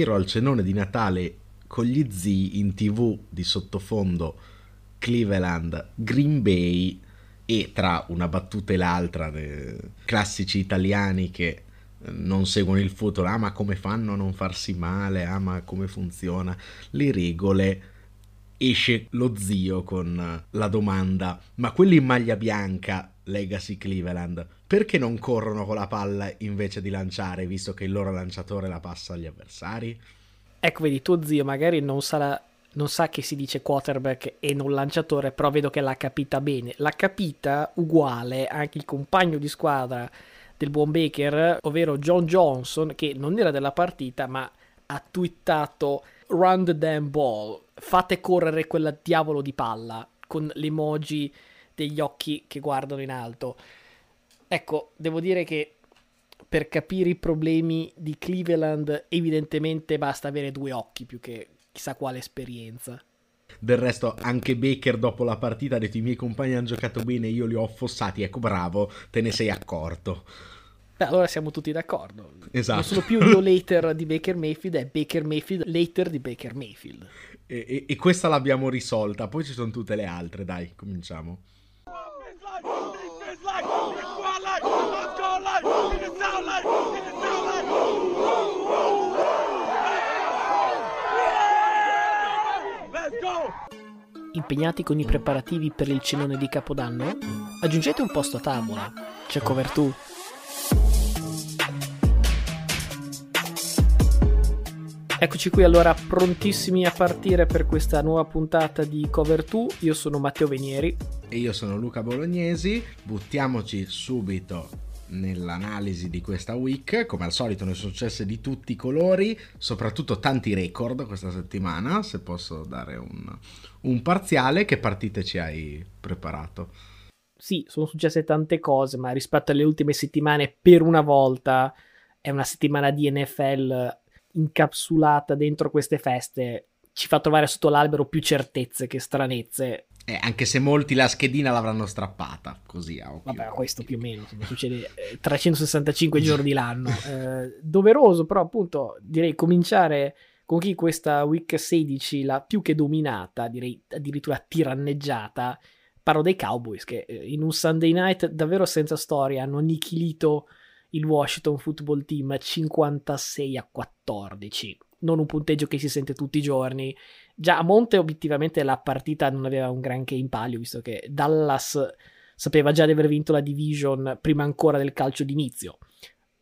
ero al cenone di Natale con gli zii in tv di sottofondo Cleveland, Green Bay e tra una battuta e l'altra, classici italiani che eh, non seguono il football, ah ma come fanno a non farsi male, ah ma come funziona, le regole, esce lo zio con la domanda, ma quelli in maglia bianca, Legacy Cleveland, perché non corrono con la palla invece di lanciare, visto che il loro lanciatore la passa agli avversari? Ecco, vedi, tuo zio magari non sarà non sa che si dice quarterback e non lanciatore, però vedo che l'ha capita bene. L'ha capita uguale anche il compagno di squadra del buon Baker, ovvero John Johnson, che non era della partita, ma ha twittato Run the damn ball, fate correre quella diavolo di palla, con l'emoji degli occhi che guardano in alto. Ecco, devo dire che per capire i problemi di Cleveland evidentemente basta avere due occhi più che chissà quale esperienza. Del resto, anche Baker dopo la partita ha detto: I miei compagni hanno giocato bene, io li ho affossati. Ecco, bravo, te ne sei accorto. Beh, allora siamo tutti d'accordo. Esatto. Non sono più io later di Baker Mayfield, è Baker Mayfield later di Baker Mayfield. E, e, e questa l'abbiamo risolta, poi ci sono tutte le altre, dai, cominciamo. Impegnati con i preparativi per il cenone di Capodanno? Aggiungete un posto a tavola. C'è cover 2. Eccoci qui allora prontissimi a partire per questa nuova puntata di Cover 2. Io sono Matteo Venieri. E io sono Luca Bolognesi. Buttiamoci subito nell'analisi di questa week. Come al solito ne sono successe di tutti i colori, soprattutto tanti record questa settimana, se posso dare un, un parziale. Che partite ci hai preparato? Sì, sono successe tante cose, ma rispetto alle ultime settimane, per una volta è una settimana di NFL incapsulata dentro queste feste. Ci fa trovare sotto l'albero più certezze che stranezze eh, anche se molti la schedina l'avranno strappata, così a occhio. Vabbè, questo più o meno, succede eh, 365 giorni l'anno. Eh, doveroso però appunto direi cominciare con chi questa week 16 l'ha più che dominata, direi addirittura tiranneggiata. Parlo dei Cowboys che eh, in un Sunday night davvero senza storia hanno annichilito il Washington Football Team 56 a 14. Non un punteggio che si sente tutti i giorni Già a Monte obiettivamente la partita non aveva un granché in palio, visto che Dallas sapeva già di aver vinto la division prima ancora del calcio d'inizio.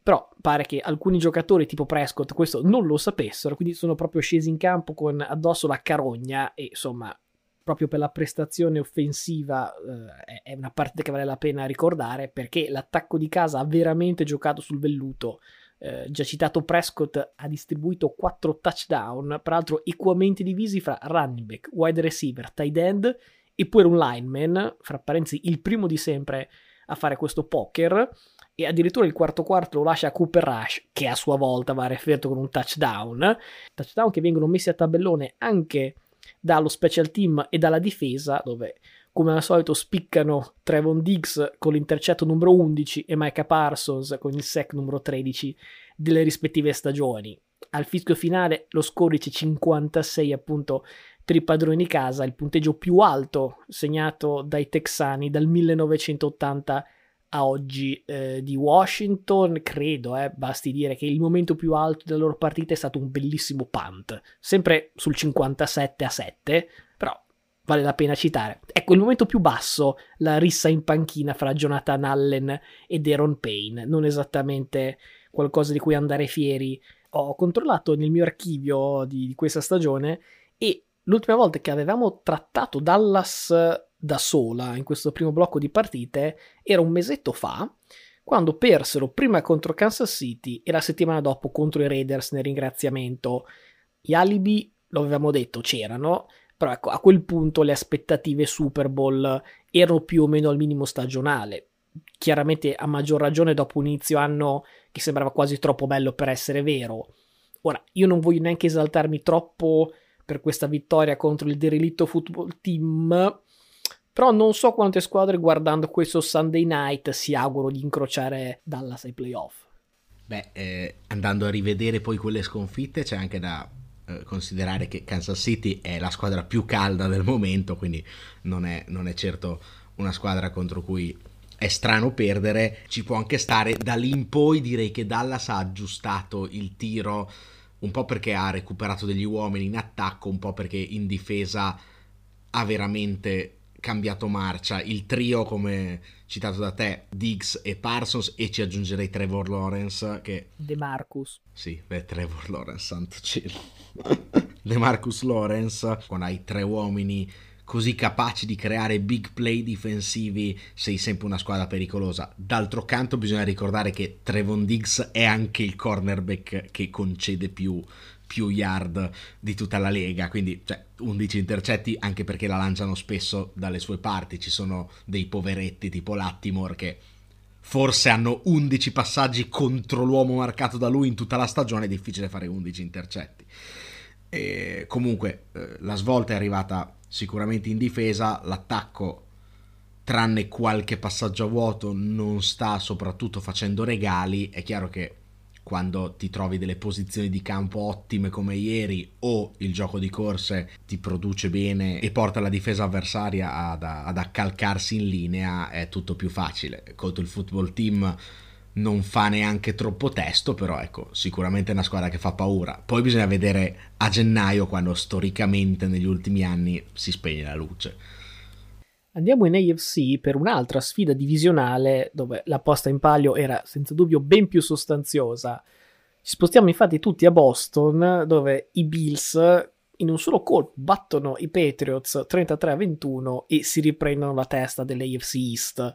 Però pare che alcuni giocatori tipo Prescott questo non lo sapessero, quindi sono proprio scesi in campo con addosso la carogna e insomma proprio per la prestazione offensiva eh, è una partita che vale la pena ricordare perché l'attacco di casa ha veramente giocato sul velluto eh, già citato Prescott ha distribuito 4 touchdown, peraltro equamente divisi fra running back, wide receiver, tight end e pure un lineman, fra parentesi il primo di sempre a fare questo poker e addirittura il quarto quarto lo lascia a Cooper Rush che a sua volta va referto con un touchdown, touchdown che vengono messi a tabellone anche dallo special team e dalla difesa dove come al solito spiccano Trevon Diggs con l'intercetto numero 11 e Micah Parsons con il sec numero 13 delle rispettive stagioni. Al fischio finale lo score dice 56 appunto per i padroni di casa, il punteggio più alto segnato dai texani dal 1980 a oggi eh, di Washington, credo, eh, basti dire che il momento più alto della loro partita è stato un bellissimo punt, sempre sul 57 a 7, però vale la pena citare. Ecco, il momento più basso, la rissa in panchina fra Jonathan Allen e Deron Payne, non esattamente qualcosa di cui andare fieri. Ho controllato nel mio archivio di, di questa stagione e l'ultima volta che avevamo trattato Dallas da sola in questo primo blocco di partite era un mesetto fa, quando persero prima contro Kansas City e la settimana dopo contro i Raiders nel ringraziamento. Gli alibi, lo avevamo detto, c'erano, però ecco, a quel punto le aspettative Super Bowl erano più o meno al minimo stagionale. Chiaramente a maggior ragione dopo un inizio anno che sembrava quasi troppo bello per essere vero. Ora, io non voglio neanche esaltarmi troppo per questa vittoria contro il derelitto football team, però non so quante squadre guardando questo Sunday night si auguro di incrociare Dallas ai playoff. Beh, eh, andando a rivedere poi quelle sconfitte c'è anche da eh, considerare che Kansas City è la squadra più calda del momento, quindi non è, non è certo una squadra contro cui è strano perdere, ci può anche stare. Da lì in poi direi che Dallas ha aggiustato il tiro un po' perché ha recuperato degli uomini in attacco, un po' perché in difesa ha veramente cambiato marcia. Il trio, come citato da te, Diggs e Parsons, e ci aggiungerei Trevor Lawrence. Che... De Marcus. Sì, beh, Trevor Lawrence, santo cielo. De Marcus Lawrence, quando hai tre uomini così capaci di creare big play difensivi, sei sempre una squadra pericolosa. D'altro canto bisogna ricordare che Trevon Diggs è anche il cornerback che concede più, più yard di tutta la lega, quindi cioè, 11 intercetti anche perché la lanciano spesso dalle sue parti, ci sono dei poveretti tipo Lattimore che forse hanno 11 passaggi contro l'uomo marcato da lui in tutta la stagione, è difficile fare 11 intercetti. E comunque eh, la svolta è arrivata sicuramente in difesa, l'attacco tranne qualche passaggio a vuoto non sta soprattutto facendo regali, è chiaro che quando ti trovi delle posizioni di campo ottime come ieri o il gioco di corse ti produce bene e porta la difesa avversaria ad, ad accalcarsi in linea è tutto più facile. Contro il football team non fa neanche troppo testo, però ecco, sicuramente è una squadra che fa paura. Poi bisogna vedere a gennaio, quando storicamente negli ultimi anni si spegne la luce. Andiamo in AFC per un'altra sfida divisionale dove la posta in palio era senza dubbio ben più sostanziosa. Ci spostiamo infatti tutti a Boston, dove i Bills in un solo colpo battono i Patriots 33 21 e si riprendono la testa dell'AFC East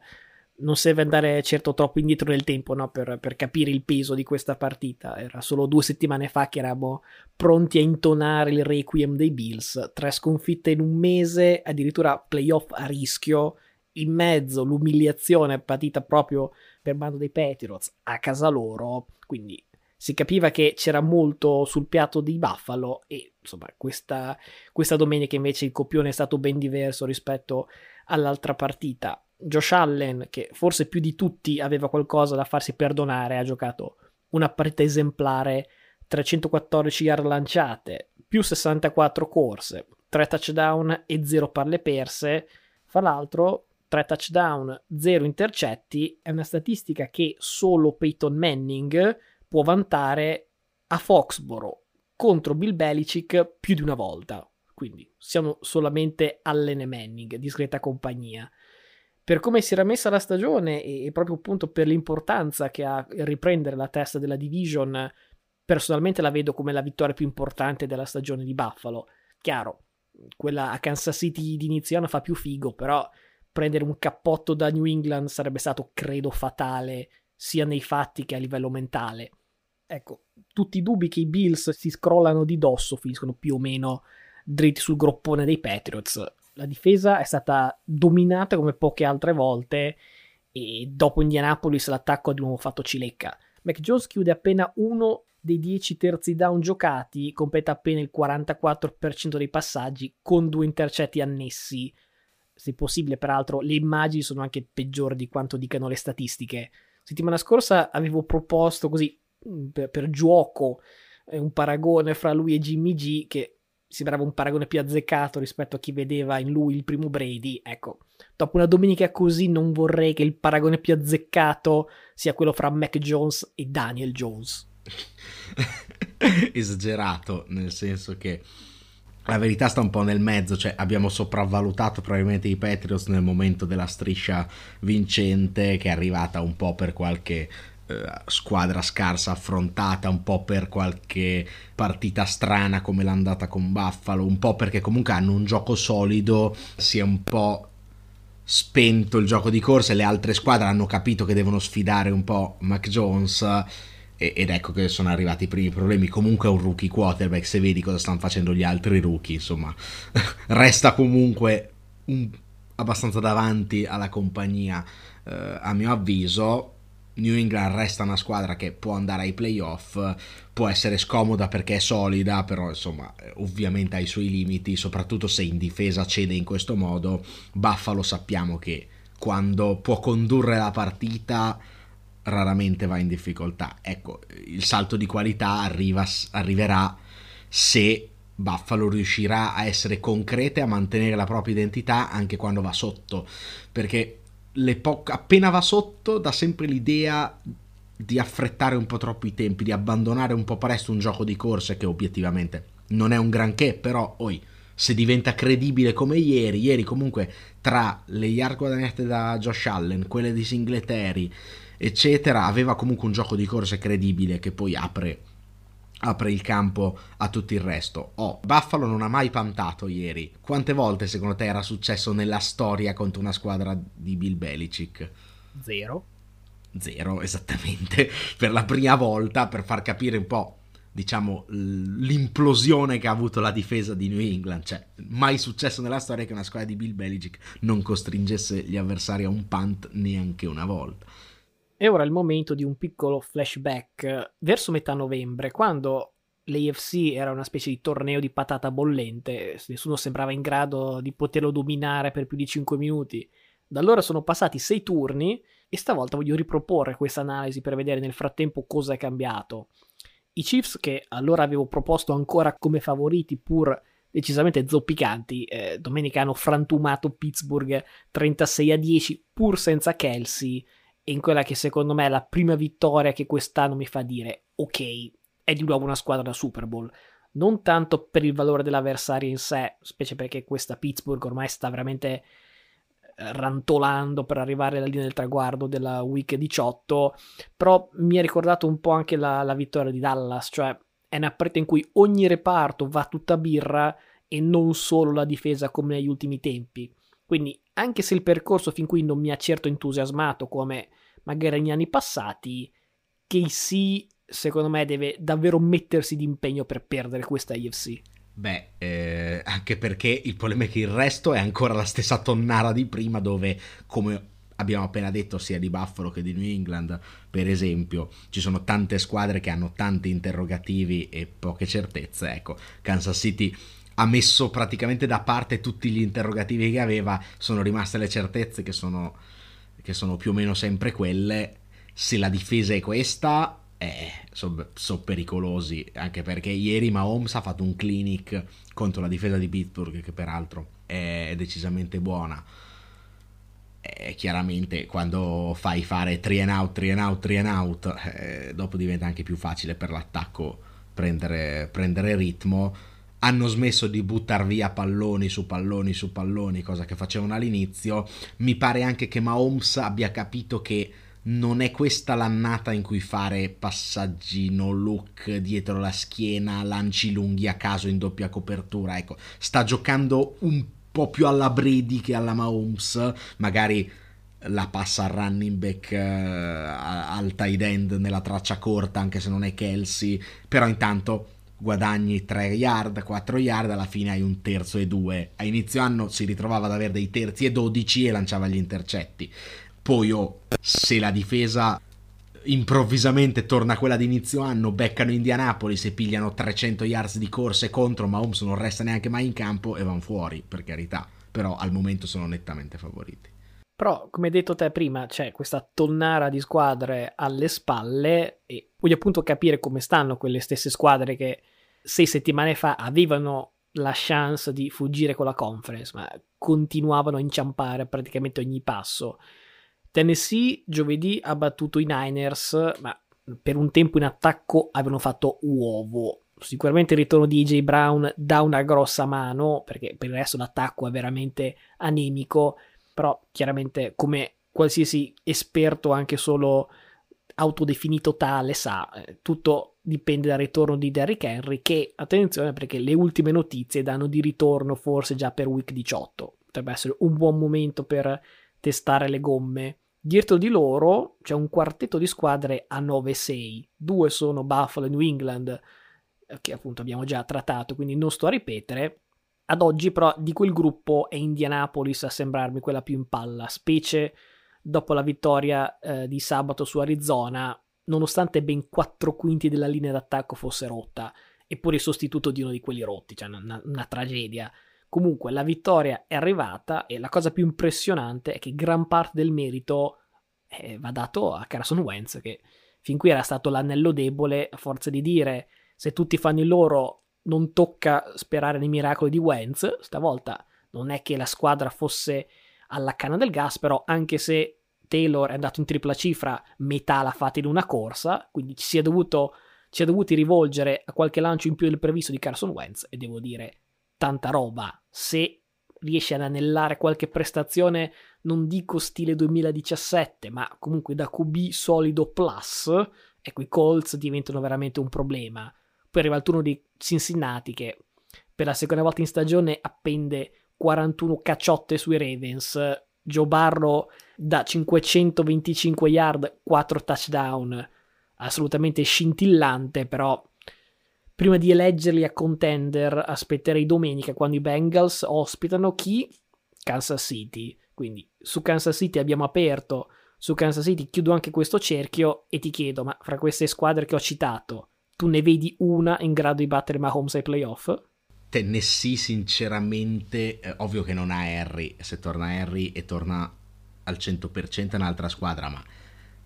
non serve andare certo troppo indietro nel tempo no? per, per, capire il peso di questa partita. Era solo due settimane fa che eravamo pronti a intonare il requiem dei Bills. Tre sconfitte in un mese, addirittura playoff a rischio. In mezzo l'umiliazione patita proprio per bando dei Patriots a casa loro. Quindi si capiva che c'era molto sul piatto di Buffalo e insomma questa, questa domenica invece il copione è stato ben diverso rispetto all'altra partita Josh Allen, che forse più di tutti aveva qualcosa da farsi perdonare, ha giocato una partita esemplare, 314 yard lanciate, più 64 corse, 3 touchdown e 0 palle perse. Fra l'altro, 3 touchdown, 0 intercetti è una statistica che solo Peyton Manning può vantare a Foxboro contro Bill Belichick più di una volta. Quindi siamo solamente Allen e Manning, discreta compagnia per come si era messa la stagione e proprio appunto per l'importanza che ha riprendere la testa della division, personalmente la vedo come la vittoria più importante della stagione di Buffalo. Chiaro, quella a Kansas City di inizio anno fa più figo, però prendere un cappotto da New England sarebbe stato, credo, fatale sia nei fatti che a livello mentale. Ecco, tutti i dubbi che i Bills si scrollano di dosso finiscono più o meno dritti sul groppone dei Patriots la difesa è stata dominata come poche altre volte e dopo Indianapolis l'attacco ha di nuovo fatto cilecca. Mac Jones chiude appena uno dei 10 terzi down giocati, completa appena il 44% dei passaggi con due intercetti annessi. Se possibile, peraltro, le immagini sono anche peggiori di quanto dicano le statistiche. Settimana scorsa avevo proposto così mm, per, per gioco eh, un paragone fra lui e Jimmy G che sembrava un paragone più azzeccato rispetto a chi vedeva in lui il primo Brady. Ecco, dopo una domenica così non vorrei che il paragone più azzeccato sia quello fra Mac Jones e Daniel Jones. Esagerato, nel senso che la verità sta un po' nel mezzo, cioè abbiamo sopravvalutato probabilmente i Patriots nel momento della striscia vincente che è arrivata un po' per qualche squadra scarsa affrontata, un po' per qualche partita strana come l'è andata con Buffalo, un po' perché comunque hanno un gioco solido, si è un po' spento il gioco di corsa e le altre squadre hanno capito che devono sfidare un po' Mac Jones ed ecco che sono arrivati i primi problemi. Comunque è un rookie quarterback, se vedi cosa stanno facendo gli altri rookie, insomma, resta comunque un, abbastanza davanti alla compagnia, eh, a mio avviso. New England resta una squadra che può andare ai playoff, può essere scomoda perché è solida, però insomma ovviamente ha i suoi limiti, soprattutto se in difesa cede in questo modo. Buffalo sappiamo che quando può condurre la partita raramente va in difficoltà. Ecco, il salto di qualità arriva, arriverà se Buffalo riuscirà a essere concreta e a mantenere la propria identità anche quando va sotto, perché appena va sotto dà sempre l'idea di affrettare un po' troppo i tempi, di abbandonare un po' presto un gioco di corse che obiettivamente non è un granché, però oi, se diventa credibile come ieri, ieri comunque tra le yard guadagnate da Josh Allen, quelle di Singletary, eccetera, aveva comunque un gioco di corse credibile che poi apre, apre il campo a tutto il resto. Oh, Buffalo non ha mai pantato ieri. Quante volte secondo te era successo nella storia contro una squadra di Bill Belichick? Zero. Zero, esattamente. Per la prima volta, per far capire un po' diciamo, l'implosione che ha avuto la difesa di New England. Cioè, mai successo nella storia che una squadra di Bill Belichick non costringesse gli avversari a un punt neanche una volta. E ora è il momento di un piccolo flashback verso metà novembre, quando l'AFC era una specie di torneo di patata bollente, nessuno sembrava in grado di poterlo dominare per più di 5 minuti. Da allora sono passati 6 turni e stavolta voglio riproporre questa analisi per vedere nel frattempo cosa è cambiato. I Chiefs, che allora avevo proposto ancora come favoriti, pur decisamente zoppicanti, eh, domenica hanno frantumato Pittsburgh 36 a 10, pur senza Kelsey in quella che secondo me è la prima vittoria che quest'anno mi fa dire ok, è di nuovo una squadra da Super Bowl. Non tanto per il valore dell'avversario in sé, specie perché questa Pittsburgh ormai sta veramente eh, rantolando per arrivare alla linea del traguardo della week 18, però mi ha ricordato un po' anche la, la vittoria di Dallas, cioè è una partita in cui ogni reparto va tutta birra e non solo la difesa come negli ultimi tempi. Quindi, anche se il percorso fin qui non mi ha certo entusiasmato come magari negli anni passati, KC secondo me deve davvero mettersi d'impegno per perdere questa IFC. Beh, eh, anche perché il problema è che il resto è ancora la stessa tonnara di prima dove, come abbiamo appena detto sia di Buffalo che di New England, per esempio, ci sono tante squadre che hanno tanti interrogativi e poche certezze. Ecco, Kansas City ha messo praticamente da parte tutti gli interrogativi che aveva, sono rimaste le certezze che sono, che sono più o meno sempre quelle. Se la difesa è questa, eh, sono so pericolosi, anche perché ieri Mahomes ha fatto un clinic contro la difesa di Pittsburgh, che peraltro è decisamente buona. Eh, chiaramente quando fai fare 3 and out, 3 and out, 3 and out, eh, dopo diventa anche più facile per l'attacco prendere, prendere ritmo hanno smesso di buttare via palloni su palloni su palloni, cosa che facevano all'inizio. Mi pare anche che Mahomes abbia capito che non è questa l'annata in cui fare passaggi no look dietro la schiena, lanci lunghi a caso in doppia copertura. Ecco, sta giocando un po' più alla Brady che alla Mahomes, magari la passa al running back uh, al tight end nella traccia corta anche se non è Kelsey però intanto guadagni 3 yard, 4 yard, alla fine hai un terzo e due. A inizio anno si ritrovava ad avere dei terzi e 12 e lanciava gli intercetti. Poi oh, se la difesa improvvisamente torna a quella di inizio anno, beccano Indianapolis e pigliano 300 yards di corse contro, ma Holmes non resta neanche mai in campo e vanno fuori, per carità. Però al momento sono nettamente favoriti. Però, come detto te prima, c'è questa tonnara di squadre alle spalle e voglio appunto capire come stanno quelle stesse squadre che sei settimane fa avevano la chance di fuggire con la conference, ma continuavano a inciampare praticamente ogni passo. Tennessee giovedì ha battuto i Niners, ma per un tempo in attacco avevano fatto uovo. Sicuramente il ritorno di AJ Brown dà una grossa mano, perché per il resto l'attacco è veramente anemico però chiaramente come qualsiasi esperto anche solo autodefinito tale sa, eh, tutto dipende dal ritorno di Derrick Henry che, attenzione perché le ultime notizie danno di ritorno forse già per week 18, potrebbe essere un buon momento per testare le gomme. Dietro di loro c'è un quartetto di squadre a 9-6, due sono Buffalo e New England, eh, che appunto abbiamo già trattato, quindi non sto a ripetere, ad oggi però di quel gruppo è Indianapolis a sembrarmi quella più in palla, specie dopo la vittoria eh, di sabato su Arizona, nonostante ben 4 quinti della linea d'attacco fosse rotta, eppure il sostituto di uno di quelli rotti, cioè una, una tragedia. Comunque la vittoria è arrivata e la cosa più impressionante è che gran parte del merito eh, va dato a Carson Wentz che fin qui era stato l'anello debole a forza di dire se tutti fanno il loro non tocca sperare nei miracoli di Wentz, stavolta non è che la squadra fosse alla canna del gas, però anche se Taylor è andato in tripla cifra, metà l'ha fatta in una corsa, quindi ci si è dovuto, ci è dovuti rivolgere a qualche lancio in più del previsto di Carson Wentz e devo dire tanta roba. Se riesce ad anellare qualche prestazione, non dico stile 2017, ma comunque da QB solido plus, ecco i Colts diventano veramente un problema. Poi arriva il turno di Cincinnati che per la seconda volta in stagione appende 41 cacciotte sui Ravens. Joe Barro da 525 yard, 4 touchdown, assolutamente scintillante, però prima di eleggerli a contender aspetterei domenica quando i Bengals ospitano chi? Kansas City. Quindi su Kansas City abbiamo aperto, su Kansas City chiudo anche questo cerchio e ti chiedo, ma fra queste squadre che ho citato, tu ne vedi una in grado di battere Mahomes ai playoff? Tennessee sinceramente, eh, ovvio che non ha Harry, se torna Harry e torna al 100% è un'altra squadra, ma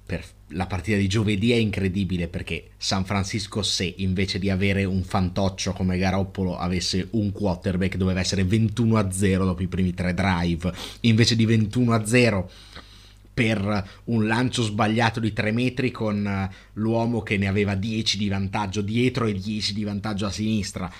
per la partita di giovedì è incredibile perché San Francisco se invece di avere un fantoccio come Garoppolo avesse un quarterback doveva essere 21 a 0 dopo i primi tre drive, invece di 21 a 0 per un lancio sbagliato di 3 metri con eh, l'uomo che ne aveva 10 di vantaggio dietro e 10 di vantaggio a sinistra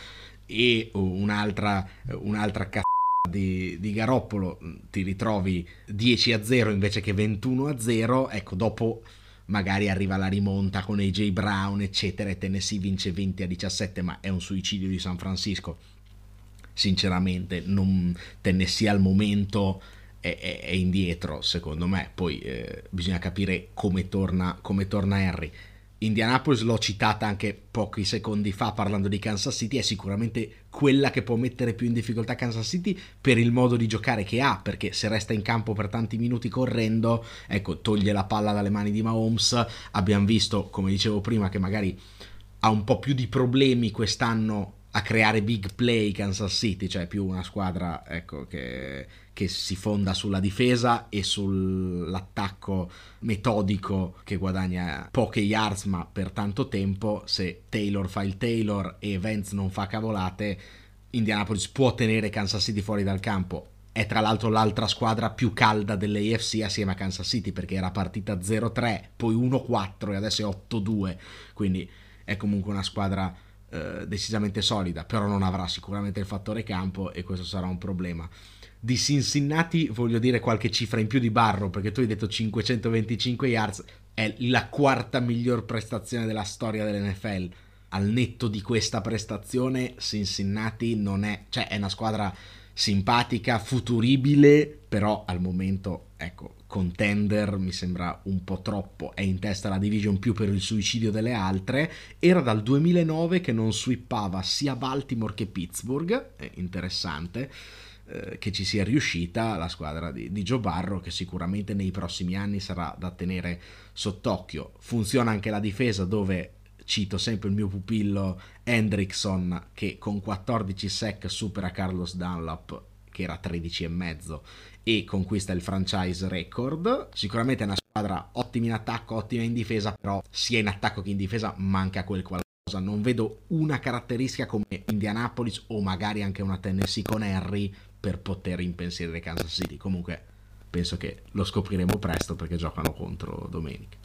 e un'altra, un'altra cazzo di, di, Garoppolo. Ti ritrovi 10 a 0 invece che 21 a 0 ecco dopo magari arriva la rimonta con AJ Brown eccetera e Tennessee vince 20 a 17 ma è un suicidio di San Francisco. Sinceramente non, Tennessee al momento è, è, è indietro secondo me poi eh, bisogna capire come torna, come torna Harry Indianapolis l'ho citata anche pochi secondi fa parlando di Kansas City, è sicuramente quella che può mettere più in difficoltà Kansas City per il modo di giocare che ha, perché se resta in campo per tanti minuti correndo, ecco, toglie la palla dalle mani di Mahomes. Abbiamo visto, come dicevo prima, che magari ha un po' più di problemi quest'anno a creare big play Kansas City, cioè più una squadra ecco, che, che, si fonda sulla difesa e sull'attacco metodico che guadagna poche yards ma per tanto tempo. Se Taylor fa il Taylor e Vance non fa cavolate, Indianapolis può tenere Kansas City fuori dal campo. È tra l'altro l'altra squadra più calda dell'AFC assieme a Kansas City perché era partita 0-3, poi 1-4 e adesso è 8-2, quindi è comunque una squadra eh, decisamente solida, però non avrà sicuramente il fattore campo e questo sarà un problema. Di Cincinnati voglio dire qualche cifra in più di Barro, perché tu hai detto 525 yards, è la quarta miglior prestazione della storia dell'NFL. Al netto di questa prestazione, Cincinnati non è, cioè è una squadra simpatica, futuribile, però al momento, ecco, contender mi sembra un po' troppo, è in testa la division più per il suicidio delle altre, era dal 2009 che non sweepava sia Baltimore che Pittsburgh, è interessante eh, che ci sia riuscita la squadra di, di Joe Barro che sicuramente nei prossimi anni sarà da tenere sott'occhio. Funziona anche la difesa dove cito sempre il mio pupillo Hendrickson che con 14 sec supera Carlos Dunlap che era 13 e mezzo e conquista il franchise record. Sicuramente è una squadra ottima in attacco, ottima in difesa, però sia in attacco che in difesa manca quel qualcosa. Non vedo una caratteristica come Indianapolis o magari anche una Tennessee con Harry per poter impensierire Kansas City. Comunque penso che lo scopriremo presto perché giocano contro domenica.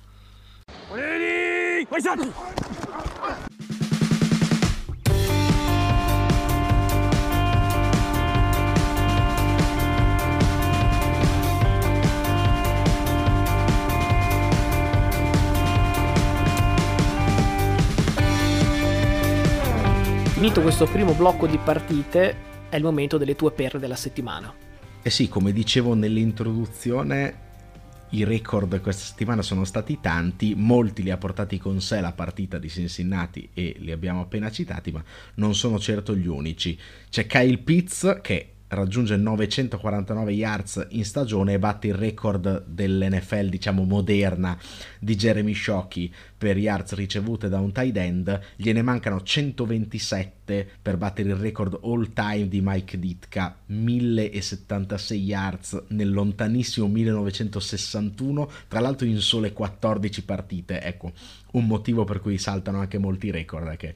Finito questo primo blocco di partite, è il momento delle tue perle della settimana. Eh sì, come dicevo nell'introduzione, i record questa settimana sono stati tanti, molti li ha portati con sé la partita di Cincinnati e li abbiamo appena citati, ma non sono certo gli unici. C'è Kyle Pitts che raggiunge 949 yards in stagione e batte il record dell'NFL diciamo moderna di Jeremy Shockey. Per yards ricevute da un tight end gliene mancano 127 per battere il record all time di Mike Ditka. 1076 yards nel lontanissimo 1961 tra l'altro in sole 14 partite. Ecco un motivo per cui saltano anche molti record è che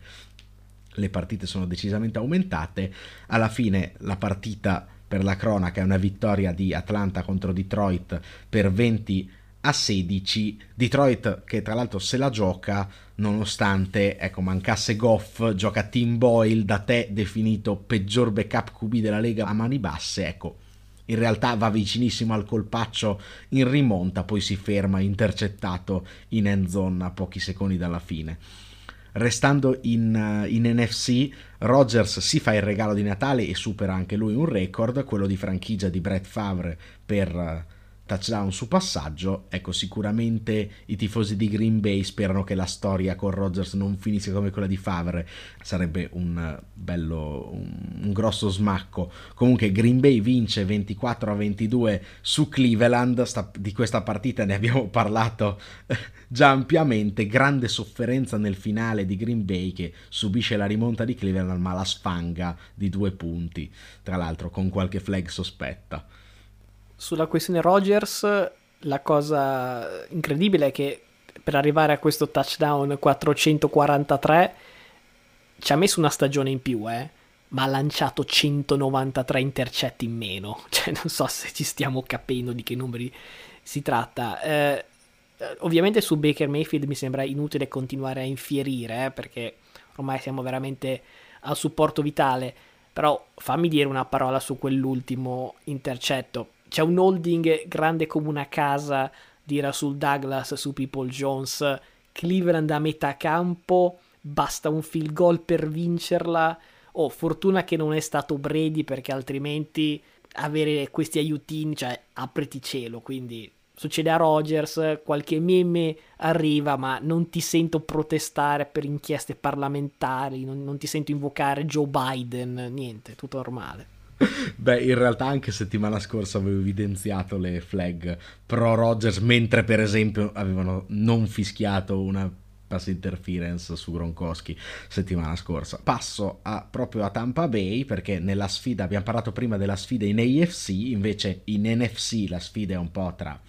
le partite sono decisamente aumentate. Alla fine la partita per la cronaca è una vittoria di Atlanta contro Detroit per 20 a 16. Detroit che tra l'altro se la gioca nonostante ecco, mancasse Goff, gioca Tim Boyle da te definito peggior backup QB della Lega a mani basse, ecco. In realtà va vicinissimo al colpaccio in rimonta, poi si ferma intercettato in end zone a pochi secondi dalla fine. Restando in, uh, in, NFC, Rogers si fa il regalo di Natale e supera anche lui un record, quello di franchigia di Brett Favre per uh, touchdown su passaggio. Ecco, sicuramente i tifosi di Green Bay sperano che la storia con Rodgers non finisca come quella di Favre, sarebbe un bello, un, grosso smacco. Comunque Green Bay vince 24 a 22 su Cleveland, sta, di questa partita ne abbiamo parlato già ampiamente, grande sofferenza nel finale di Green Bay che subisce la rimonta di Cleveland ma la sfanga di due punti, tra l'altro con qualche flag sospetta sulla questione Rogers, la cosa incredibile è che per arrivare a questo touchdown 443 ci ha messo una stagione in più, eh? ma ha lanciato 193 intercetti in meno. Cioè, non so se ci stiamo capendo di che numeri si tratta. Eh, ovviamente su Baker Mayfield mi sembra inutile continuare a infierire, eh, perché ormai siamo veramente al supporto vitale. Però fammi dire una parola su quell'ultimo intercetto c'è un holding grande come una casa di Rasul Douglas su People Jones, Cleveland a metà campo, basta un field goal per vincerla. Oh, fortuna che non è stato Brady perché altrimenti avere questi aiutini, cioè apriti cielo, quindi succede a Rogers, qualche meme arriva, ma non ti sento protestare per inchieste parlamentari, non, non ti sento invocare Joe Biden, niente, tutto normale. Beh, in realtà anche settimana scorsa avevo evidenziato le flag pro Rogers, mentre per esempio avevano non fischiato una pass interference su Gronkowski settimana scorsa. Passo a, proprio a Tampa Bay perché nella sfida, abbiamo parlato prima della sfida in AFC, invece in NFC la sfida è un po' tra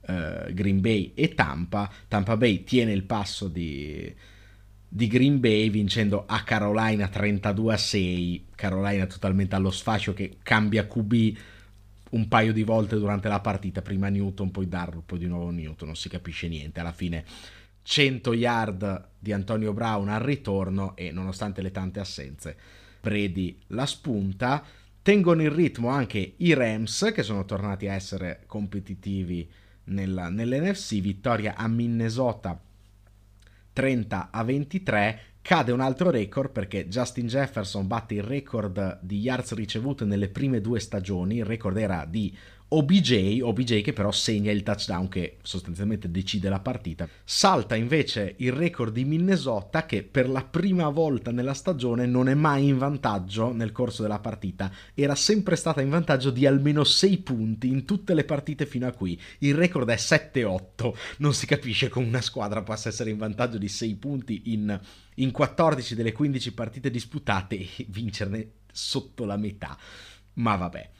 uh, Green Bay e Tampa. Tampa Bay tiene il passo di di Green Bay vincendo a Carolina 32 a 6. Carolina totalmente allo sfascio che cambia QB un paio di volte durante la partita, prima Newton, poi Darrow, poi di nuovo Newton, non si capisce niente. Alla fine 100 yard di Antonio Brown al ritorno e nonostante le tante assenze, Brady la spunta. Tengono il ritmo anche i Rams che sono tornati a essere competitivi nella, nell'NFC, vittoria a Minnesota 30 a 23 cade un altro record perché Justin Jefferson batte il record di yards ricevute nelle prime due stagioni, il record era di OBJ, OBJ che però segna il touchdown che sostanzialmente decide la partita. Salta invece il record di Minnesota che per la prima volta nella stagione non è mai in vantaggio nel corso della partita, era sempre stata in vantaggio di almeno 6 punti in tutte le partite fino a qui. Il record è 7-8, non si capisce come una squadra possa essere in vantaggio di 6 punti in, in 14 delle 15 partite disputate e vincerne sotto la metà. Ma vabbè.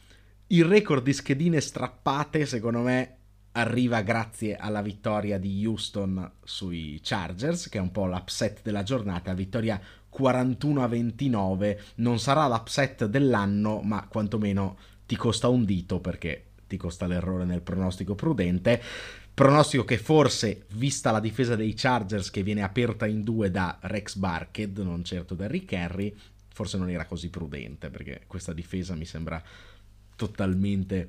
Il record di schedine strappate, secondo me, arriva grazie alla vittoria di Houston sui Chargers, che è un po' l'upset della giornata, vittoria 41 a 29. Non sarà l'upset dell'anno, ma quantomeno ti costa un dito perché ti costa l'errore nel pronostico prudente. Pronostico che forse, vista la difesa dei Chargers che viene aperta in due da Rex Barked, non certo da Rick Henry, forse non era così prudente perché questa difesa mi sembra totalmente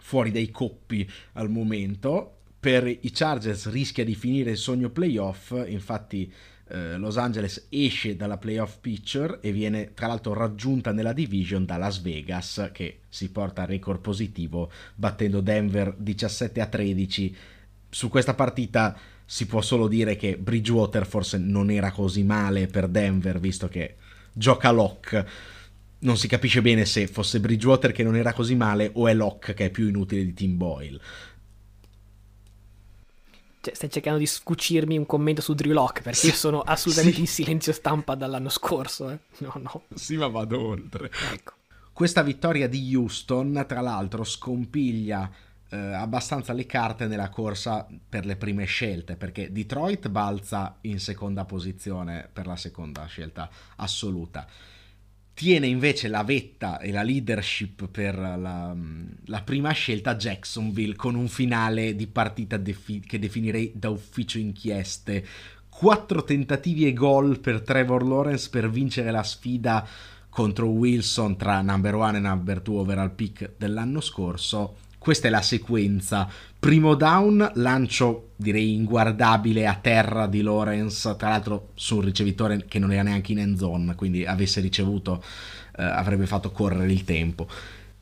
fuori dai coppi al momento. Per i Chargers rischia di finire il sogno playoff, infatti eh, Los Angeles esce dalla playoff picture e viene tra l'altro raggiunta nella division da Las Vegas che si porta al record positivo battendo Denver 17 a 13. Su questa partita si può solo dire che Bridgewater forse non era così male per Denver visto che gioca lock non si capisce bene se fosse Bridgewater che non era così male o è Locke che è più inutile di Tim Boyle. Cioè, stai cercando di scucirmi un commento su Drew Locke perché sì, io sono assolutamente sì. in silenzio stampa dall'anno scorso. Eh. No, no. Sì, ma vado oltre. Ecco. Questa vittoria di Houston, tra l'altro, scompiglia eh, abbastanza le carte nella corsa per le prime scelte, perché Detroit balza in seconda posizione per la seconda scelta assoluta. Tiene invece la vetta e la leadership per la, la prima scelta Jacksonville con un finale di partita defi- che definirei da ufficio inchieste. Quattro tentativi e gol per Trevor Lawrence per vincere la sfida contro Wilson tra number one e number two overall pick dell'anno scorso questa è la sequenza. Primo down, lancio direi inguardabile a terra di Lawrence, tra l'altro su un ricevitore che non era neanche in end zone, quindi avesse ricevuto eh, avrebbe fatto correre il tempo.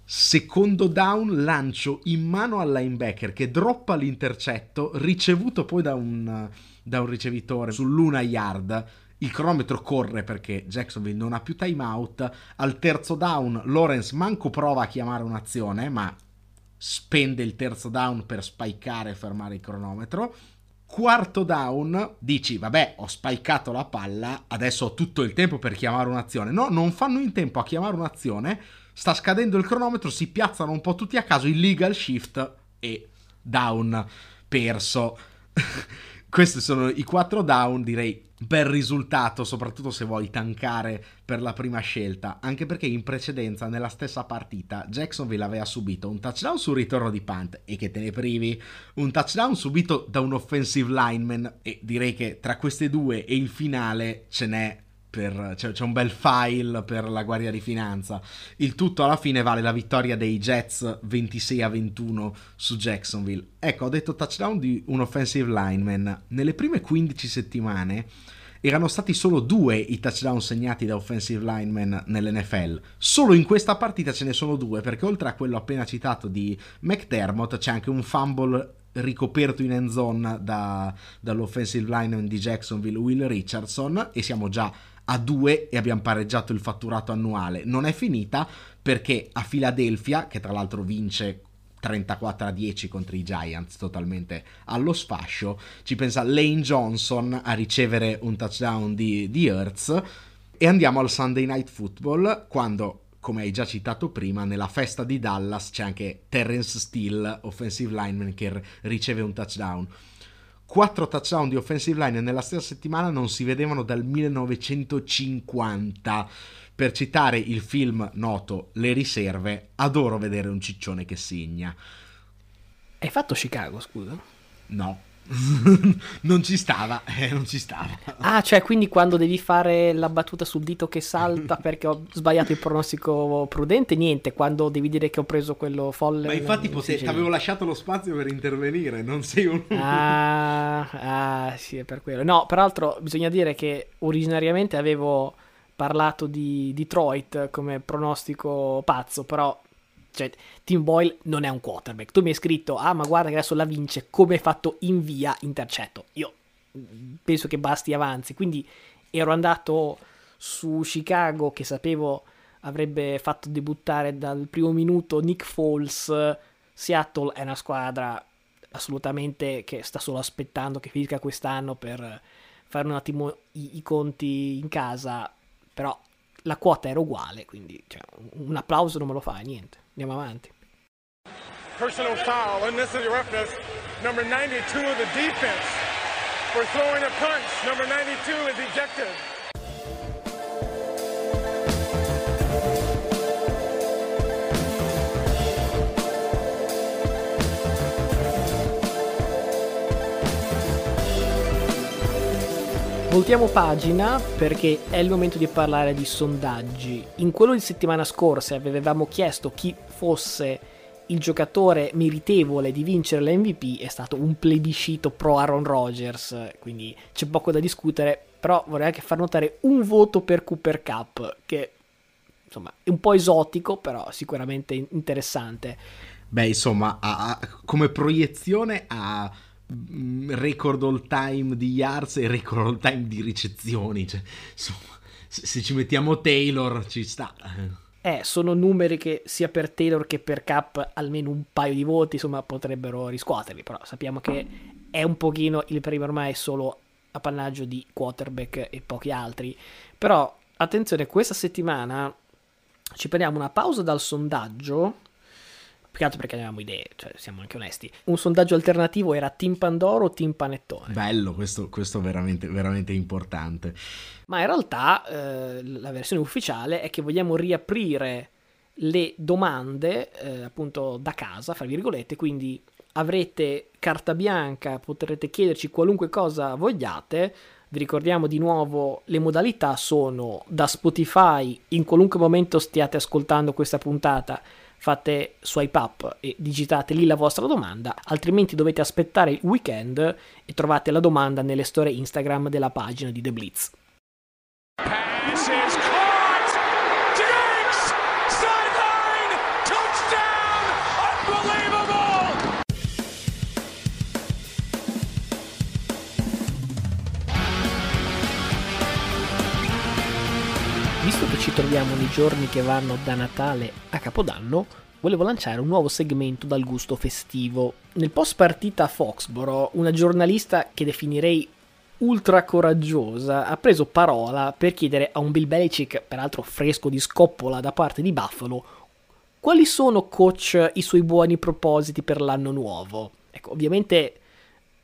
Secondo down, lancio in mano al linebacker che droppa l'intercetto, ricevuto poi da un, da un ricevitore sull'una yard. Il cronometro corre perché Jacksonville non ha più timeout. Al terzo down, Lawrence manco prova a chiamare un'azione, ma spende il terzo down per spikare e fermare il cronometro. Quarto down, dici, vabbè, ho spikato la palla, adesso ho tutto il tempo per chiamare un'azione. No, non fanno in tempo a chiamare un'azione, sta scadendo il cronometro, si piazzano un po' tutti a caso, illegal shift e down perso. Questi sono i quattro down, direi bel risultato, soprattutto se vuoi tankare per la prima scelta, anche perché in precedenza nella stessa partita Jacksonville aveva subito un touchdown sul ritorno di punt e che te ne privi, un touchdown subito da un offensive lineman e direi che tra queste due e il finale ce n'è per, cioè, c'è un bel file per la Guardia di Finanza. Il tutto alla fine vale la vittoria dei Jets 26 a 21 su Jacksonville. Ecco, ho detto touchdown di un offensive lineman. Nelle prime 15 settimane erano stati solo due i touchdown segnati da offensive lineman nell'NFL. Solo in questa partita ce ne sono due, perché oltre a quello appena citato di McDermott c'è anche un fumble ricoperto in end zone da, dall'offensive lineman di Jacksonville Will Richardson e siamo già a due e abbiamo pareggiato il fatturato annuale. Non è finita perché a Philadelphia, che tra l'altro vince 34 a 10 contro i Giants, totalmente allo sfascio. Ci pensa Lane Johnson a ricevere un touchdown di, di Hertz. E andiamo al Sunday Night Football, quando, come hai già citato prima, nella festa di Dallas c'è anche Terrence Steele, offensive lineman, che riceve un touchdown. Quattro touchdown di offensive line nella stessa settimana non si vedevano dal 1950 per citare il film noto Le riserve, adoro vedere un ciccione che segna. Hai fatto Chicago, scusa? No. Non ci stava, eh, non ci stava. Ah, cioè quindi quando devi fare la battuta sul dito che salta perché ho sbagliato il pronostico prudente, niente, quando devi dire che ho preso quello folle. Ma infatti pote- ti avevo lasciato lo spazio per intervenire, non sei un... Ah, ah, sì, è per quello. No, peraltro bisogna dire che originariamente avevo parlato di Detroit come pronostico pazzo, però cioè, Tim Boyle non è un quarterback. Tu mi hai scritto, ah ma guarda che adesso la vince, come hai fatto in via intercetto. Io penso che basti avanzi, quindi ero andato su Chicago che sapevo avrebbe fatto debuttare dal primo minuto Nick Foles. Seattle è una squadra assolutamente che sta solo aspettando che finisca quest'anno per fare un attimo i, i conti in casa però la quota era uguale, quindi cioè, un applauso non me lo fa, niente. Andiamo avanti. Personal foul, unnecessary roughness, number 92 of the defense for throwing a punch. Number 92 is ejected. Voltiamo pagina perché è il momento di parlare di sondaggi. In quello di settimana scorsa avevamo chiesto chi fosse il giocatore meritevole di vincere l'MVP, è stato un plebiscito pro Aaron Rodgers, quindi c'è poco da discutere, però vorrei anche far notare un voto per Cooper Cup, che insomma è un po' esotico, però sicuramente interessante. Beh, insomma, ha, come proiezione ha record all time di yards e record all time di ricezioni. Cioè, insomma, se ci mettiamo Taylor ci sta. Eh, sono numeri che sia per Taylor che per Cap almeno un paio di voti, insomma, potrebbero riscuoterli, però sappiamo che è un pochino il premio ormai solo appannaggio di quarterback e pochi altri. Però attenzione, questa settimana ci prendiamo una pausa dal sondaggio più che altro perché avevamo idee, cioè siamo anche onesti. Un sondaggio alternativo era Team Pandoro o Team Panettone. Bello, questo, questo veramente, veramente importante. Ma in realtà eh, la versione ufficiale è che vogliamo riaprire le domande eh, appunto da casa, fra virgolette, quindi avrete carta bianca, potrete chiederci qualunque cosa vogliate. Vi ricordiamo di nuovo le modalità sono da Spotify, in qualunque momento stiate ascoltando questa puntata fate swipe up e digitate lì la vostra domanda, altrimenti dovete aspettare il weekend e trovate la domanda nelle storie Instagram della pagina di The Blitz. Ci troviamo nei giorni che vanno da Natale a Capodanno, volevo lanciare un nuovo segmento dal gusto festivo. Nel post partita a Foxborough, una giornalista che definirei ultra coraggiosa ha preso parola per chiedere a un Bill Belichick, peraltro fresco di scoppola da parte di Buffalo, quali sono coach i suoi buoni propositi per l'anno nuovo. Ecco, ovviamente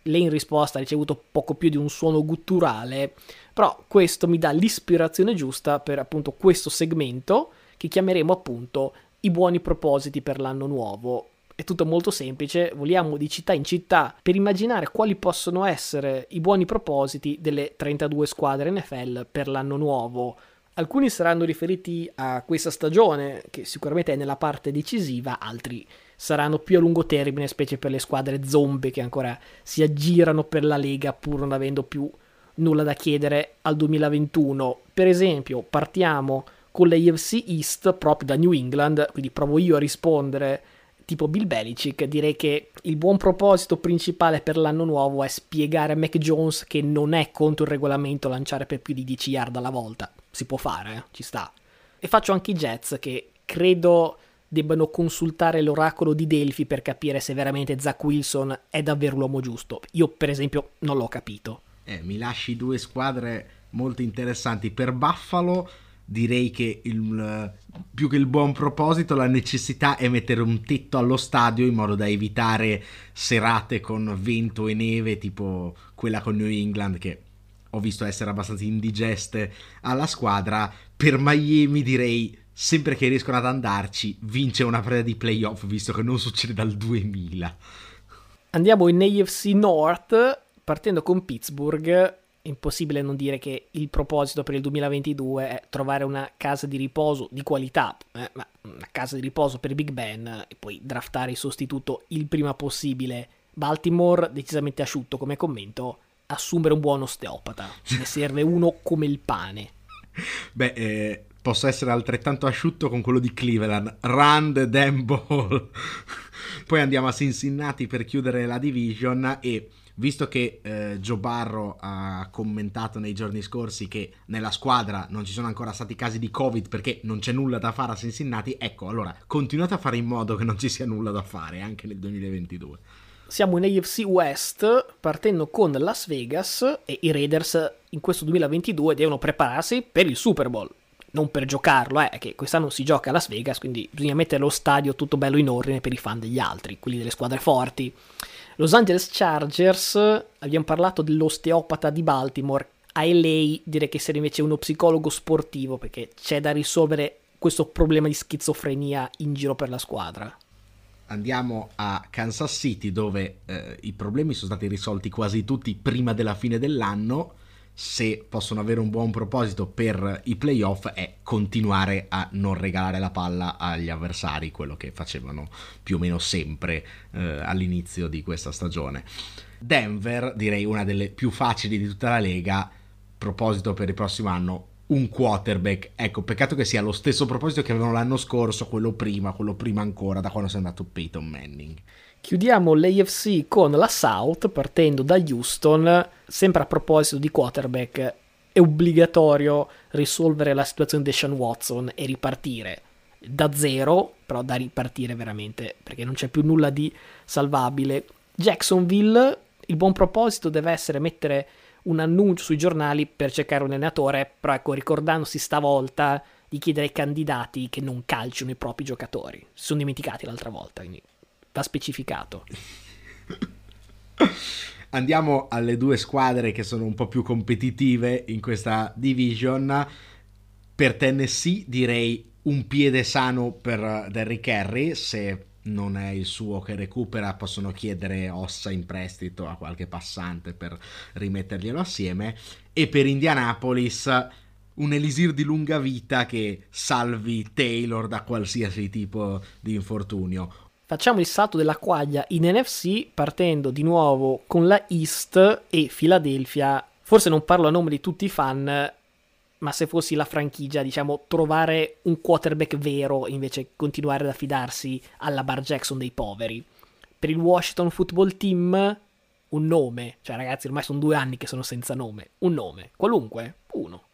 lei in risposta ha ricevuto poco più di un suono gutturale, però questo mi dà l'ispirazione giusta per appunto questo segmento che chiameremo appunto i buoni propositi per l'anno nuovo. È tutto molto semplice, vogliamo di città in città per immaginare quali possono essere i buoni propositi delle 32 squadre NFL per l'anno nuovo. Alcuni saranno riferiti a questa stagione, che sicuramente è nella parte decisiva, altri saranno più a lungo termine, specie per le squadre zombie che ancora si aggirano per la Lega pur non avendo più nulla da chiedere al 2021. Per esempio, partiamo con l'AFC East proprio da New England, quindi provo io a rispondere tipo Bill Belichick, direi che il buon proposito principale per l'anno nuovo è spiegare a Mac Jones che non è contro il regolamento lanciare per più di 10 yard alla volta. Si può fare, eh? ci sta. E faccio anche i Jets che credo debbano consultare l'oracolo di Delphi per capire se veramente Zach Wilson è davvero l'uomo giusto. Io per esempio non l'ho capito. Eh, mi lasci due squadre molto interessanti per Buffalo direi che il, più che il buon proposito la necessità è mettere un tetto allo stadio in modo da evitare serate con vento e neve tipo quella con New England che ho visto essere abbastanza indigeste alla squadra. Per Miami direi sempre che riescono ad andarci vince una preda di playoff visto che non succede dal 2000 andiamo in AFC North partendo con Pittsburgh impossibile non dire che il proposito per il 2022 è trovare una casa di riposo di qualità, eh, ma una casa di riposo per Big Ben e poi draftare il sostituto il prima possibile. Baltimore, decisamente asciutto come commento, assumere un buon osteopata, ne serve uno come il pane. Beh, eh, posso essere altrettanto asciutto con quello di Cleveland. Damn ball. poi andiamo a Cincinnati per chiudere la division e visto che eh, Joe Barro ha commentato nei giorni scorsi che nella squadra non ci sono ancora stati casi di Covid perché non c'è nulla da fare a Cincinnati, ecco, allora continuate a fare in modo che non ci sia nulla da fare anche nel 2022. Siamo in AFC West partendo con Las Vegas e i Raiders in questo 2022 devono prepararsi per il Super Bowl. Non per giocarlo, eh, che quest'anno si gioca a Las Vegas, quindi bisogna mettere lo stadio tutto bello in ordine per i fan degli altri, quelli delle squadre forti. Los Angeles Chargers, abbiamo parlato dell'osteopata di Baltimore, a LA direi che essere invece uno psicologo sportivo perché c'è da risolvere questo problema di schizofrenia in giro per la squadra. Andiamo a Kansas City dove eh, i problemi sono stati risolti quasi tutti prima della fine dell'anno se possono avere un buon proposito per i playoff è continuare a non regalare la palla agli avversari, quello che facevano più o meno sempre eh, all'inizio di questa stagione. Denver, direi una delle più facili di tutta la lega, proposito per il prossimo anno, un quarterback. Ecco, peccato che sia lo stesso proposito che avevano l'anno scorso, quello prima, quello prima ancora, da quando è andato Peyton Manning. Chiudiamo l'AFC con la South partendo da Houston, sempre a proposito di quarterback. è obbligatorio risolvere la situazione di Sean Watson e ripartire da zero, però da ripartire veramente, perché non c'è più nulla di salvabile. Jacksonville, il buon proposito deve essere mettere un annuncio sui giornali per cercare un allenatore, però ecco, ricordandosi stavolta di chiedere ai candidati che non calciano i propri giocatori. Si sono dimenticati l'altra volta, quindi va specificato. Andiamo alle due squadre che sono un po' più competitive in questa division. Per Tennessee direi un piede sano per Derrick Henry, se non è il suo che recupera, possono chiedere ossa in prestito a qualche passante per rimetterglielo assieme. E per Indianapolis un elisir di lunga vita che salvi Taylor da qualsiasi tipo di infortunio facciamo il salto della quaglia in NFC partendo di nuovo con la East e Philadelphia. Forse non parlo a nome di tutti i fan, ma se fossi la franchigia, diciamo, trovare un quarterback vero invece che continuare ad affidarsi alla Bar Jackson dei poveri. Per il Washington Football Team un nome, cioè ragazzi ormai sono due anni che sono senza nome, un nome, qualunque, uno.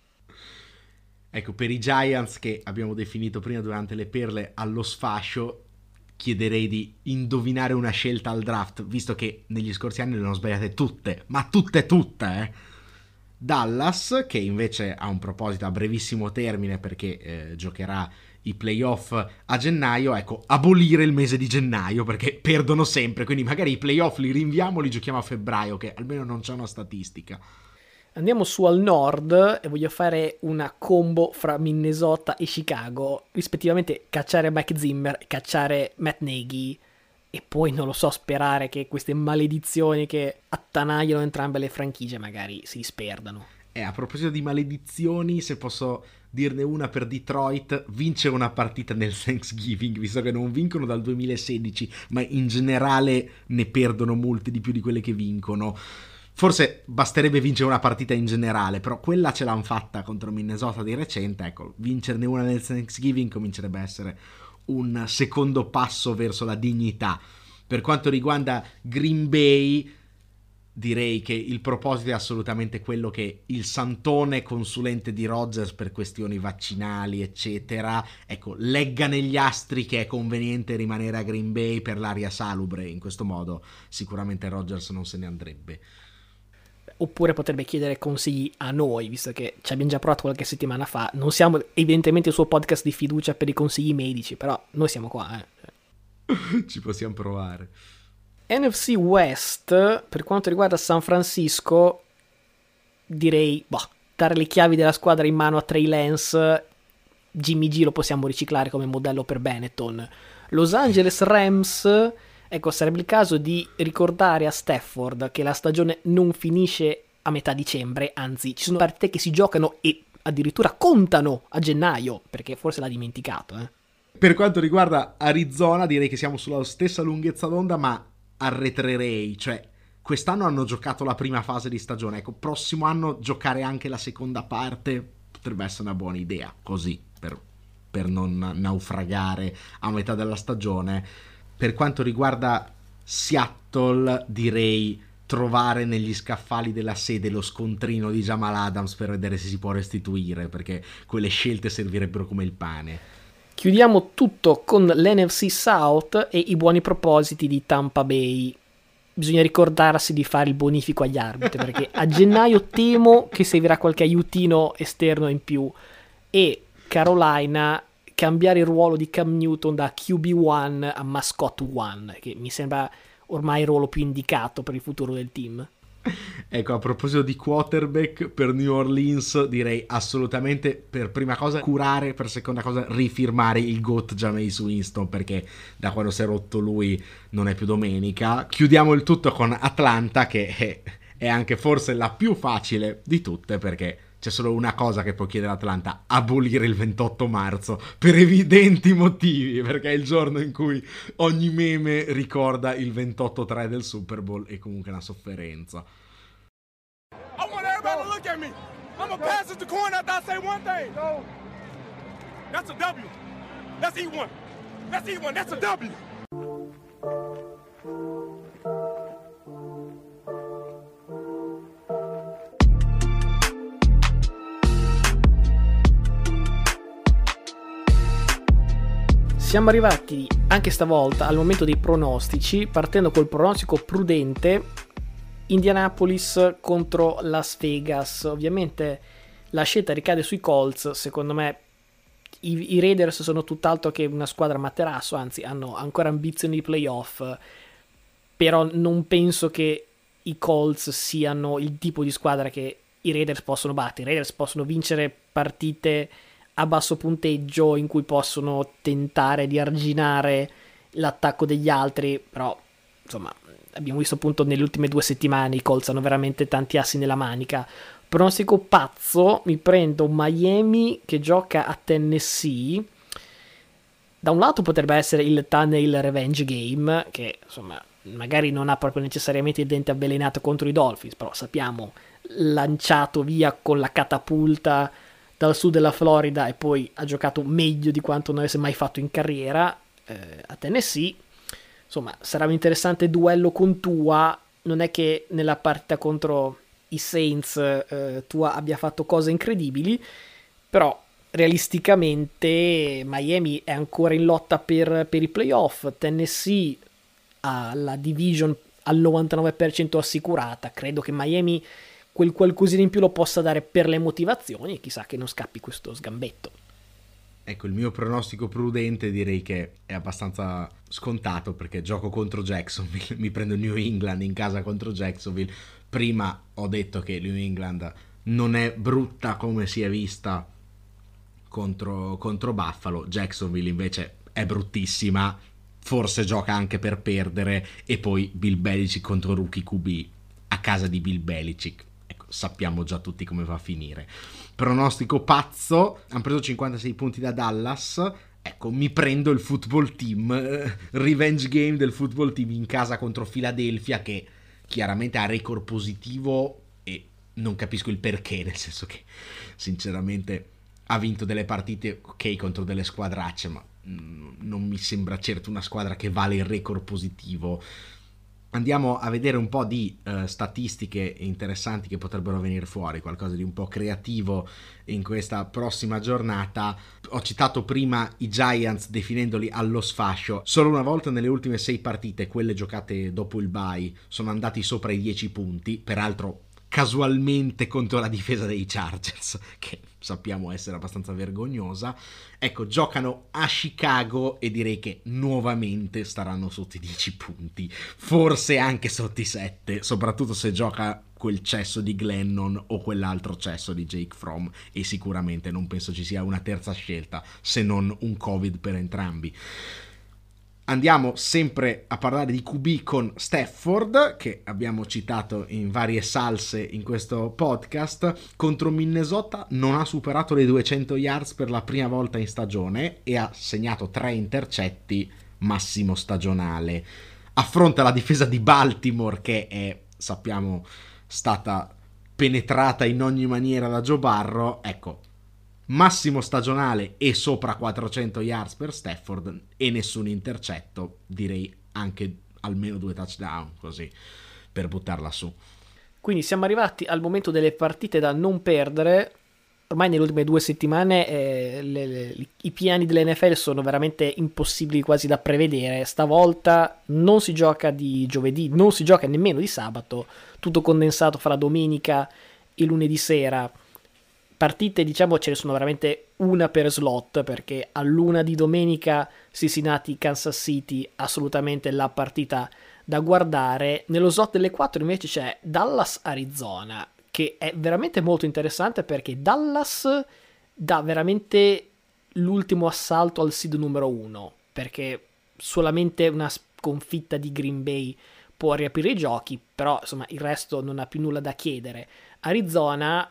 Ecco, per i Giants che abbiamo definito prima durante le perle allo sfascio, chiederei di indovinare una scelta al draft, visto che negli scorsi anni le hanno sbagliate tutte, ma tutte, tutte, eh. Dallas, che invece ha un proposito a brevissimo termine perché eh, giocherà i playoff a gennaio, ecco, abolire il mese di gennaio perché perdono sempre, quindi magari i playoff li rinviamo, li giochiamo a febbraio, che almeno non c'è una statistica. Andiamo su al nord e voglio fare una combo fra Minnesota e Chicago, rispettivamente cacciare Mike Zimmer e cacciare Matt Nagy e poi non lo so, sperare che queste maledizioni che attanagliano entrambe le franchigie magari si disperdano. E a proposito di maledizioni, se posso dirne una per Detroit, vince una partita nel Thanksgiving, visto che non vincono dal 2016, ma in generale ne perdono molte di più di quelle che vincono. Forse basterebbe vincere una partita in generale, però quella ce l'hanno fatta contro Minnesota di recente. Ecco, vincerne una nel Thanksgiving comincerebbe a essere un secondo passo verso la dignità. Per quanto riguarda Green Bay, direi che il proposito è assolutamente quello che il santone consulente di Rogers per questioni vaccinali, eccetera, ecco, legga negli astri che è conveniente rimanere a Green Bay per l'aria salubre. In questo modo sicuramente Rogers non se ne andrebbe oppure potrebbe chiedere consigli a noi, visto che ci abbiamo già provato qualche settimana fa. Non siamo evidentemente il suo podcast di fiducia per i consigli medici, però noi siamo qua. Eh. ci possiamo provare. NFC West, per quanto riguarda San Francisco, direi, boh, dare le chiavi della squadra in mano a Trey Lance, Jimmy G lo possiamo riciclare come modello per Benetton. Los Angeles Rams Ecco, sarebbe il caso di ricordare a Stafford che la stagione non finisce a metà dicembre, anzi ci sono partite che si giocano e addirittura contano a gennaio, perché forse l'ha dimenticato. Eh. Per quanto riguarda Arizona, direi che siamo sulla stessa lunghezza d'onda, ma arretrerei, cioè quest'anno hanno giocato la prima fase di stagione, ecco, prossimo anno giocare anche la seconda parte potrebbe essere una buona idea, così, per, per non naufragare a metà della stagione per quanto riguarda Seattle, direi trovare negli scaffali della sede lo scontrino di Jamal Adams per vedere se si può restituire, perché quelle scelte servirebbero come il pane. Chiudiamo tutto con l'NFC South e i buoni propositi di Tampa Bay. Bisogna ricordarsi di fare il bonifico agli arbitri, perché a gennaio temo che servirà qualche aiutino esterno in più. E Carolina cambiare il ruolo di Cam Newton da QB1 a Mascot 1, che mi sembra ormai il ruolo più indicato per il futuro del team. Ecco, a proposito di quarterback per New Orleans, direi assolutamente per prima cosa curare, per seconda cosa rifirmare il GOAT Jameis Winston, perché da quando si è rotto lui non è più domenica. Chiudiamo il tutto con Atlanta, che è, è anche forse la più facile di tutte, perché c'è solo una cosa che può chiedere Atlanta, abolire il 28 marzo, per evidenti motivi, perché è il giorno in cui ogni meme ricorda il 28-3 del Super Bowl e comunque una sofferenza. I want everybody to look at me. I'm a pass it to coin after I say one thing. That's a W. That's E1. That's E1. That's a W. siamo arrivati anche stavolta al momento dei pronostici, partendo col pronostico prudente. Indianapolis contro Las Vegas. Ovviamente la scelta ricade sui Colts, secondo me i, i Raiders sono tutt'altro che una squadra materasso, anzi hanno ancora ambizioni di playoff, però non penso che i Colts siano il tipo di squadra che i Raiders possono battere. I Raiders possono vincere partite a basso punteggio in cui possono tentare di arginare l'attacco degli altri, però insomma abbiamo visto appunto nelle ultime due settimane i Colts hanno veramente tanti assi nella manica. Pronostico pazzo, mi prendo Miami che gioca a Tennessee. Da un lato potrebbe essere il Tunnel Revenge Game, che insomma magari non ha proprio necessariamente il dente avvelenato contro i Dolphins, però sappiamo lanciato via con la catapulta dal sud della Florida e poi ha giocato meglio di quanto non avesse mai fatto in carriera eh, a Tennessee. Insomma, sarà un interessante duello con Tua. Non è che nella partita contro i Saints eh, Tua abbia fatto cose incredibili, però realisticamente Miami è ancora in lotta per, per i playoff. Tennessee ha la division al 99% assicurata. Credo che Miami quel qualcosina in più lo possa dare per le motivazioni e chissà che non scappi questo sgambetto. Ecco, il mio pronostico prudente direi che è abbastanza scontato perché gioco contro Jacksonville, mi prendo New England in casa contro Jacksonville. Prima ho detto che New England non è brutta come si è vista contro, contro Buffalo, Jacksonville invece è bruttissima, forse gioca anche per perdere e poi Bill Belichick contro Rookie QB a casa di Bill Belichick sappiamo già tutti come va a finire. Pronostico pazzo, hanno preso 56 punti da Dallas. Ecco, mi prendo il football team, eh, revenge game del football team in casa contro Philadelphia che chiaramente ha record positivo e non capisco il perché, nel senso che sinceramente ha vinto delle partite ok contro delle squadracce, ma non mi sembra certo una squadra che vale il record positivo andiamo a vedere un po' di uh, statistiche interessanti che potrebbero venire fuori, qualcosa di un po' creativo in questa prossima giornata. Ho citato prima i Giants definendoli allo sfascio. Solo una volta nelle ultime sei partite, quelle giocate dopo il bye, sono andati sopra i 10 punti, peraltro casualmente contro la difesa dei Chargers, che sappiamo essere abbastanza vergognosa. Ecco, giocano a Chicago e direi che nuovamente staranno sotto i 10 punti, forse anche sotto i 7, soprattutto se gioca quel cesso di Glennon o quell'altro cesso di Jake Fromm e sicuramente non penso ci sia una terza scelta se non un Covid per entrambi. Andiamo sempre a parlare di QB con Stafford, che abbiamo citato in varie salse in questo podcast. Contro Minnesota non ha superato le 200 yards per la prima volta in stagione e ha segnato tre intercetti, massimo stagionale. Affronta la difesa di Baltimore, che è, sappiamo, stata penetrata in ogni maniera da Joe Barro. Ecco, massimo stagionale e sopra 400 yards per Stafford e nessun intercetto, direi anche almeno due touchdown così per buttarla su. Quindi siamo arrivati al momento delle partite da non perdere. Ormai nelle ultime due settimane eh, le, le, i piani dell'NFL sono veramente impossibili quasi da prevedere. Stavolta non si gioca di giovedì, non si gioca nemmeno di sabato, tutto condensato fra domenica e lunedì sera partite, diciamo, ce ne sono veramente una per slot, perché a luna di domenica Cincinnati-Kansas City, assolutamente la partita da guardare. Nello slot delle 4 invece c'è Dallas-Arizona, che è veramente molto interessante perché Dallas dà veramente l'ultimo assalto al seed numero 1, perché solamente una sconfitta di Green Bay può riaprire i giochi, però insomma il resto non ha più nulla da chiedere. Arizona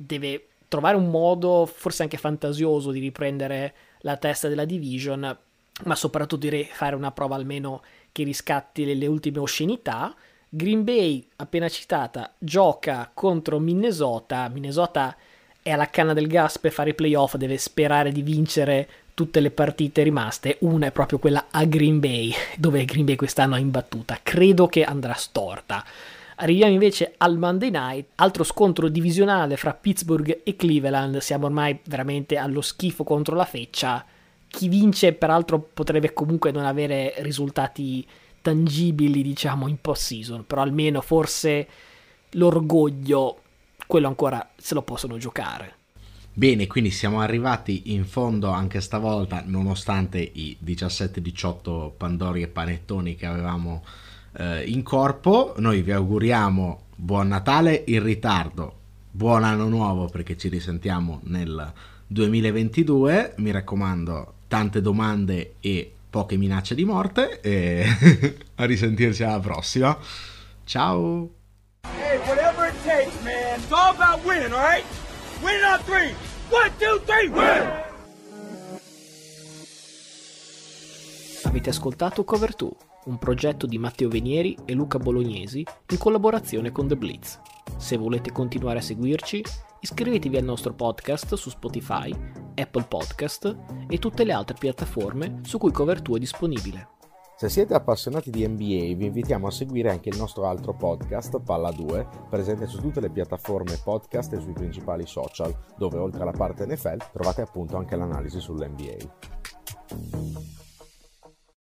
deve trovare un modo, forse anche fantasioso, di riprendere la testa della division, ma soprattutto di fare una prova almeno che riscatti le, le ultime oscenità. Green Bay, appena citata, gioca contro Minnesota. Minnesota è alla canna del gas per fare i playoff, deve sperare di vincere tutte le partite rimaste. Una è proprio quella a Green Bay, dove Green Bay quest'anno è imbattuta. Credo che andrà storta. Arriviamo invece al Monday Night, altro scontro divisionale fra Pittsburgh e Cleveland. Siamo ormai veramente allo schifo contro la feccia. chi vince peraltro potrebbe comunque non avere risultati tangibili, diciamo, in post-season, però almeno forse l'orgoglio, quello ancora se lo possono giocare. Bene, quindi siamo arrivati in fondo anche stavolta, nonostante i 17-18 Pandori e Panettoni che avevamo eh, in corpo. Noi vi auguriamo buon Natale in ritardo, buon anno nuovo perché ci risentiamo nel 2022. Mi raccomando, tante domande e poche minacce di morte e a risentirci alla prossima. Ciao! Hey, whatever it takes, man. It's all about winning, all right? Win on three. One, two, three, win! Avete ascoltato Cover 2, un progetto di Matteo Venieri e Luca Bolognesi in collaborazione con The Blitz. Se volete continuare a seguirci, iscrivetevi al nostro podcast su Spotify, Apple Podcast e tutte le altre piattaforme su cui Cover2 è disponibile. Se siete appassionati di NBA vi invitiamo a seguire anche il nostro altro podcast, Palla 2, presente su tutte le piattaforme podcast e sui principali social, dove oltre alla parte NFL trovate appunto anche l'analisi sull'NBA.